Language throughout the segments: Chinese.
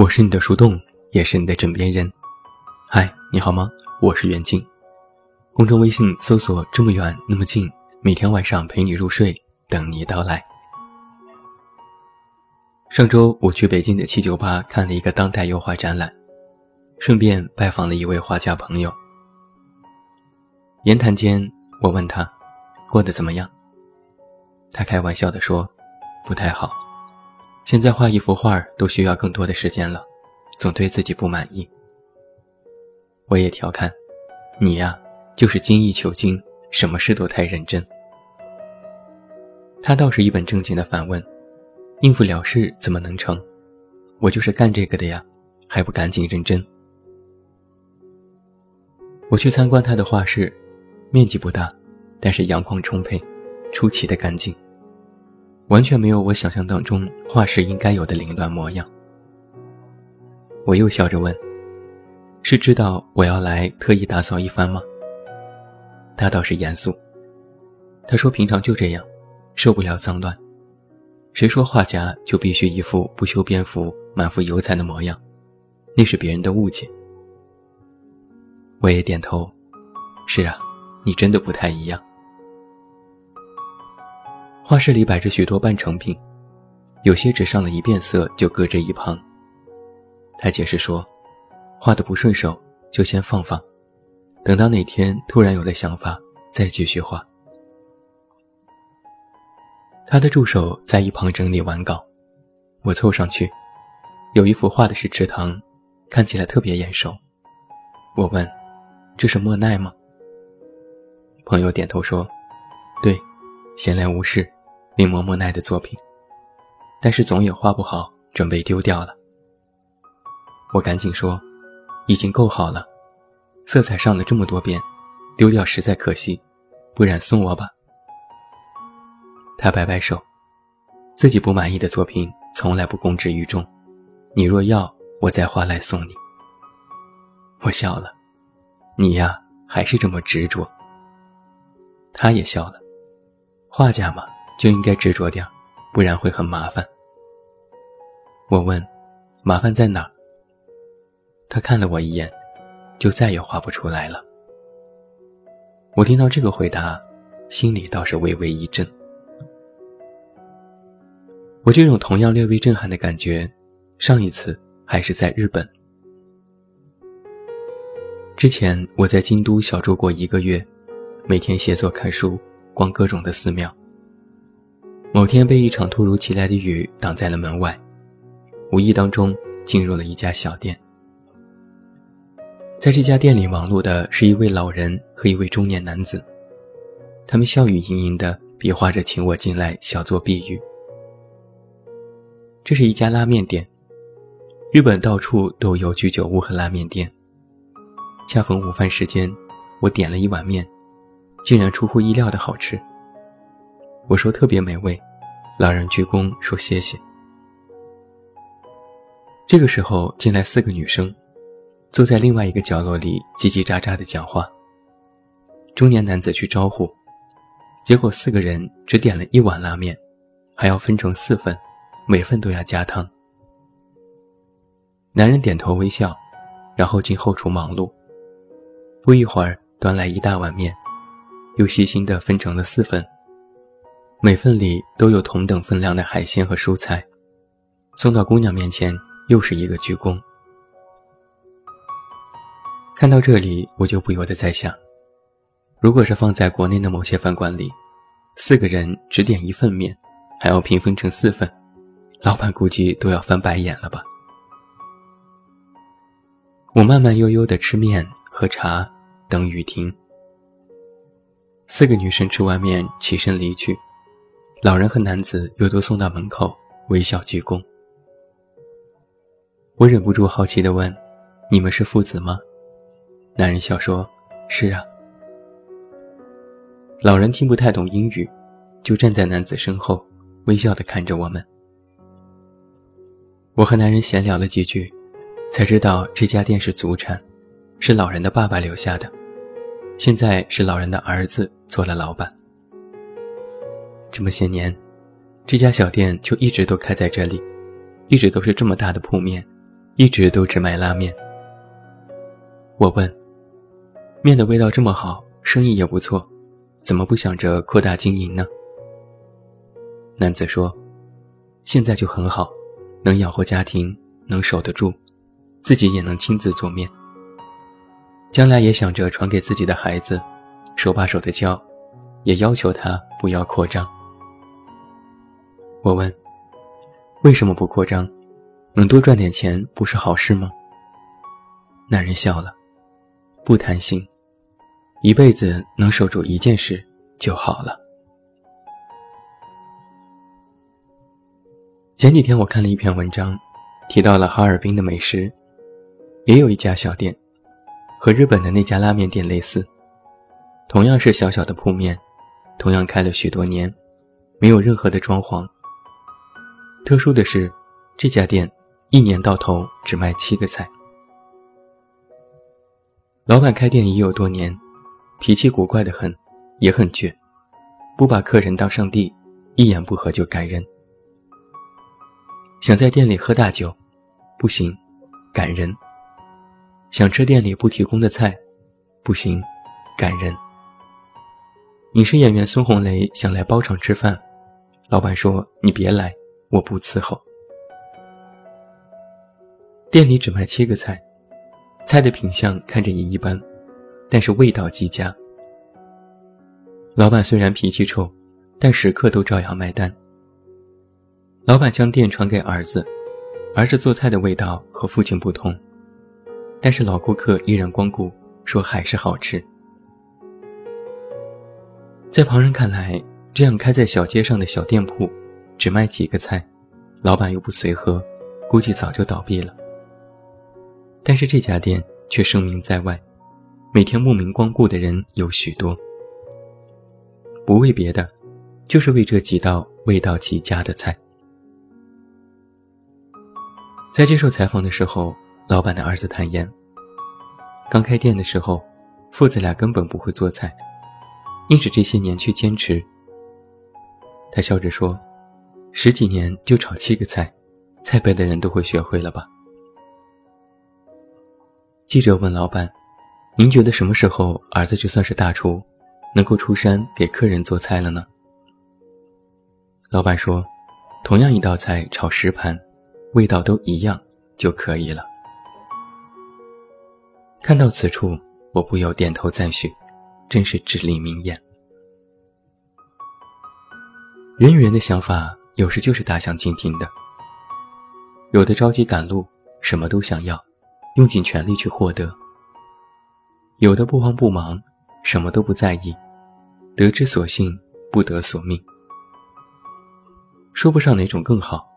我是你的树洞，也是你的枕边人。嗨，你好吗？我是袁静。公众微信搜索“这么远那么近”，每天晚上陪你入睡，等你到来。上周我去北京的七九八看了一个当代油画展览，顺便拜访了一位画家朋友。言谈间，我问他过得怎么样？他开玩笑地说：“不太好。”现在画一幅画都需要更多的时间了，总对自己不满意。我也调侃：“你呀，就是精益求精，什么事都太认真。”他倒是一本正经的反问：“应付了事怎么能成？我就是干这个的呀，还不赶紧认真？”我去参观他的画室，面积不大，但是阳光充沛，出奇的干净。完全没有我想象当中画室应该有的凌乱模样。我又笑着问：“是知道我要来特意打扫一番吗？”他倒是严肃。他说：“平常就这样，受不了脏乱。谁说画家就必须一副不修边幅、满腹油彩的模样？那是别人的误解。”我也点头：“是啊，你真的不太一样。”画室里摆着许多半成品，有些只上了一遍色就搁着一旁。他解释说，画的不顺手就先放放，等到哪天突然有了想法再继续画。他的助手在一旁整理完稿，我凑上去，有一幅画的是池塘，看起来特别眼熟。我问：“这是莫奈吗？”朋友点头说：“对，闲来无事。”临摹莫奈的作品，但是总也画不好，准备丢掉了。我赶紧说：“已经够好了，色彩上了这么多遍，丢掉实在可惜，不然送我吧。”他摆摆手，自己不满意的作品从来不公之于众，你若要，我再画来送你。我笑了，你呀，还是这么执着。他也笑了，画家嘛。就应该执着点不然会很麻烦。我问：“麻烦在哪？”他看了我一眼，就再也画不出来了。我听到这个回答，心里倒是微微一震。我这种同样略微震撼的感觉，上一次还是在日本。之前我在京都小住过一个月，每天写作看书，逛各种的寺庙。某天被一场突如其来的雨挡在了门外，无意当中进入了一家小店。在这家店里忙碌的是一位老人和一位中年男子，他们笑语盈盈地比划着请我进来小坐避雨。这是一家拉面店，日本到处都有居酒屋和拉面店。恰逢午饭时间，我点了一碗面，竟然出乎意料的好吃。我说特别美味，老人鞠躬说谢谢。这个时候进来四个女生，坐在另外一个角落里叽叽喳喳的讲话。中年男子去招呼，结果四个人只点了一碗拉面，还要分成四份，每份都要加汤。男人点头微笑，然后进后厨忙碌，不一会儿端来一大碗面，又细心地分成了四份。每份里都有同等分量的海鲜和蔬菜，送到姑娘面前又是一个鞠躬。看到这里，我就不由得在想：如果是放在国内的某些饭馆里，四个人只点一份面，还要平分成四份，老板估计都要翻白眼了吧？我慢慢悠悠地吃面喝茶，等雨停。四个女生吃完面，起身离去。老人和男子又都送到门口，微笑鞠躬。我忍不住好奇地问：“你们是父子吗？”男人笑说：“是啊。”老人听不太懂英语，就站在男子身后，微笑地看着我们。我和男人闲聊了几句，才知道这家店是祖产，是老人的爸爸留下的，现在是老人的儿子做了老板。这么些年，这家小店就一直都开在这里，一直都是这么大的铺面，一直都只卖拉面。我问：“面的味道这么好，生意也不错，怎么不想着扩大经营呢？”男子说：“现在就很好，能养活家庭，能守得住，自己也能亲自做面。将来也想着传给自己的孩子，手把手的教，也要求他不要扩张。”我问：“为什么不扩张？能多赚点钱不是好事吗？”男人笑了。不贪心，一辈子能守住一件事就好了。前几天我看了一篇文章，提到了哈尔滨的美食，也有一家小店，和日本的那家拉面店类似，同样是小小的铺面，同样开了许多年，没有任何的装潢。特殊的是，这家店一年到头只卖七个菜。老板开店已有多年，脾气古怪的很，也很倔，不把客人当上帝，一言不合就赶人。想在店里喝大酒，不行，赶人。想吃店里不提供的菜，不行，赶人。影视演员孙红雷想来包场吃饭，老板说：“你别来，我不伺候。”店里只卖七个菜。菜的品相看着也一般，但是味道极佳。老板虽然脾气臭，但时刻都照样卖单。老板将店传给儿子，儿子做菜的味道和父亲不同，但是老顾客依然光顾，说还是好吃。在旁人看来，这样开在小街上的小店铺，只卖几个菜，老板又不随和，估计早就倒闭了。但是这家店却声名在外，每天慕名光顾的人有许多。不为别的，就是为这几道味道极佳的菜。在接受采访的时候，老板的儿子坦言，刚开店的时候，父子俩根本不会做菜，硬是这些年去坚持。他笑着说：“十几年就炒七个菜，菜背的人都会学会了吧？”记者问老板：“您觉得什么时候儿子就算是大厨，能够出山给客人做菜了呢？”老板说：“同样一道菜炒十盘，味道都一样就可以了。”看到此处，我不由点头赞许，真是至理名言。人与人的想法有时就是大相径庭的，有的着急赶路，什么都想要。用尽全力去获得，有的不慌不忙，什么都不在意，得之所幸，不得所命。说不上哪种更好，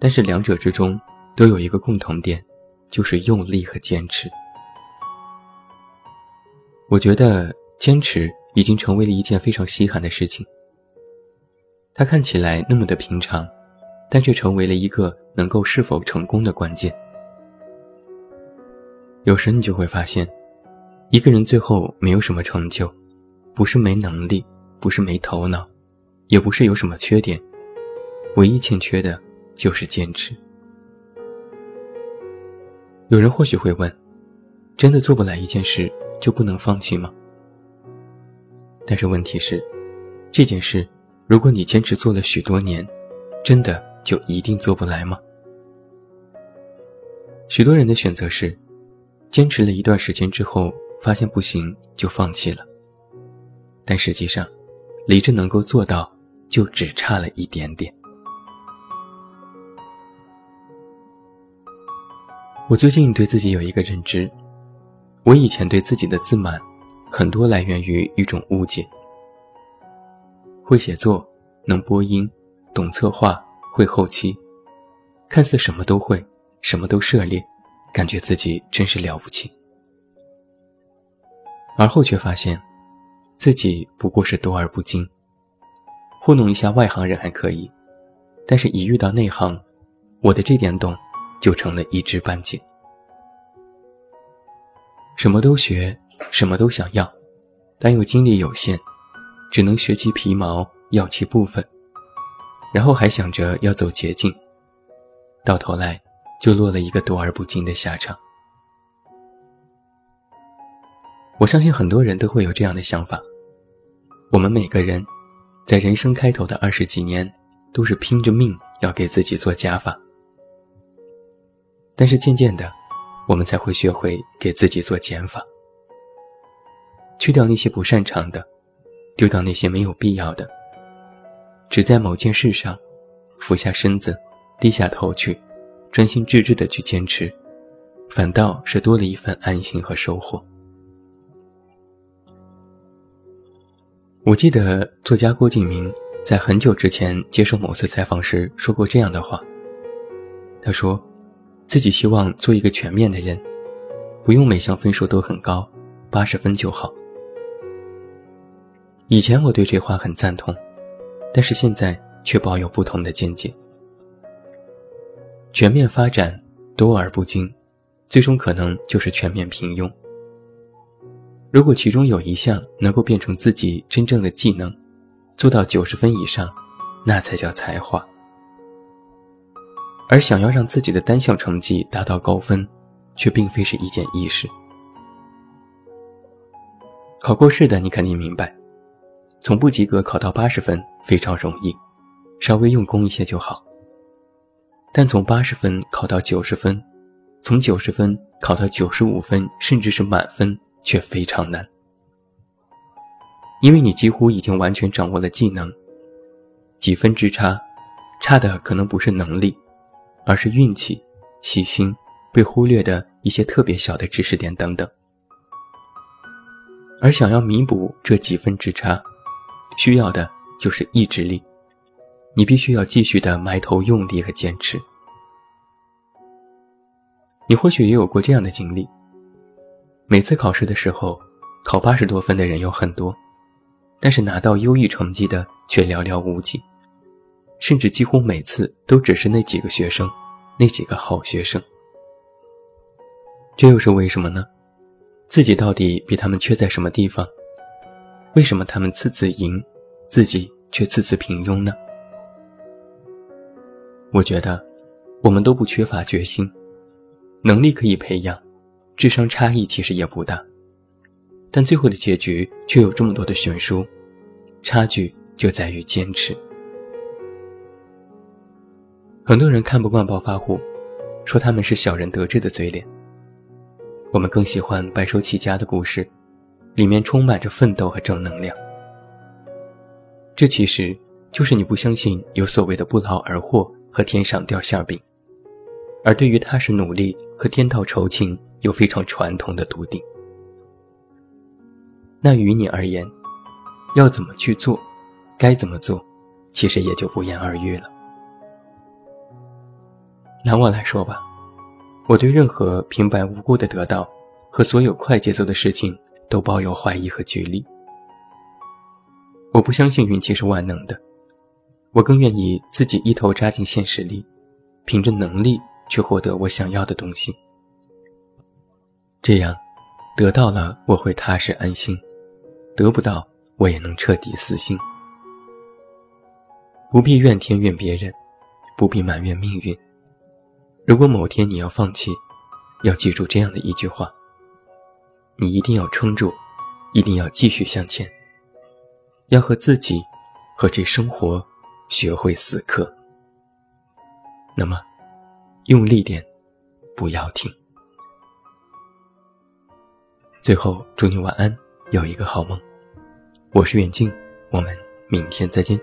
但是两者之中都有一个共同点，就是用力和坚持。我觉得坚持已经成为了一件非常稀罕的事情。它看起来那么的平常，但却成为了一个能够是否成功的关键。有时你就会发现，一个人最后没有什么成就，不是没能力，不是没头脑，也不是有什么缺点，唯一欠缺的就是坚持。有人或许会问：真的做不来一件事就不能放弃吗？但是问题是，这件事，如果你坚持做了许多年，真的就一定做不来吗？许多人的选择是。坚持了一段时间之后，发现不行就放弃了。但实际上，离这能够做到就只差了一点点。我最近对自己有一个认知：我以前对自己的自满，很多来源于一种误解。会写作，能播音，懂策划，会后期，看似什么都会，什么都涉猎。感觉自己真是了不起，而后却发现，自己不过是多而不精。糊弄一下外行人还可以，但是一遇到内行，我的这点懂，就成了一知半解。什么都学，什么都想要，但又精力有限，只能学其皮毛，要其部分，然后还想着要走捷径，到头来。就落了一个躲而不精的下场。我相信很多人都会有这样的想法：我们每个人，在人生开头的二十几年，都是拼着命要给自己做加法。但是渐渐的，我们才会学会给自己做减法，去掉那些不擅长的，丢掉那些没有必要的，只在某件事上，俯下身子，低下头去，专心致志的去坚持，反倒是多了一份安心和收获。我记得作家郭敬明在很久之前接受某次采访时说过这样的话。他说，自己希望做一个全面的人，不用每项分数都很高，八十分就好。以前我对这话很赞同，但是现在却抱有不同的见解。全面发展，多而不精，最终可能就是全面平庸。如果其中有一项能够变成自己真正的技能，做到九十分以上，那才叫才华。而想要让自己的单项成绩达到高分，却并非是一件易事。考过试的你肯定明白，从不及格考到八十分非常容易，稍微用功一些就好。但从八十分考到九十分，从九十分考到九十五分，甚至是满分。却非常难，因为你几乎已经完全掌握了技能，几分之差，差的可能不是能力，而是运气、细心、被忽略的一些特别小的知识点等等。而想要弥补这几分之差，需要的就是意志力，你必须要继续的埋头用力和坚持。你或许也有过这样的经历。每次考试的时候，考八十多分的人有很多，但是拿到优异成绩的却寥寥无几，甚至几乎每次都只是那几个学生，那几个好学生。这又是为什么呢？自己到底比他们缺在什么地方？为什么他们次次赢，自己却次次平庸呢？我觉得，我们都不缺乏决心，能力可以培养。智商差异其实也不大，但最后的结局却有这么多的悬殊，差距就在于坚持。很多人看不惯暴发户，说他们是小人得志的嘴脸。我们更喜欢白手起家的故事，里面充满着奋斗和正能量。这其实就是你不相信有所谓的不劳而获和天上掉馅饼，而对于踏实努力和天道酬勤。有非常传统的笃定，那于你而言，要怎么去做，该怎么做，其实也就不言而喻了。拿我来说吧，我对任何平白无故的得到和所有快节奏的事情都抱有怀疑和距离。我不相信运气是万能的，我更愿意自己一头扎进现实里，凭着能力去获得我想要的东西。这样，得到了我会踏实安心，得不到我也能彻底死心。不必怨天怨别人，不必埋怨命运。如果某天你要放弃，要记住这样的一句话：你一定要撑住，一定要继续向前，要和自己和这生活学会死磕。那么，用力点，不要停。最后，祝你晚安，有一个好梦。我是远近，我们明天再见。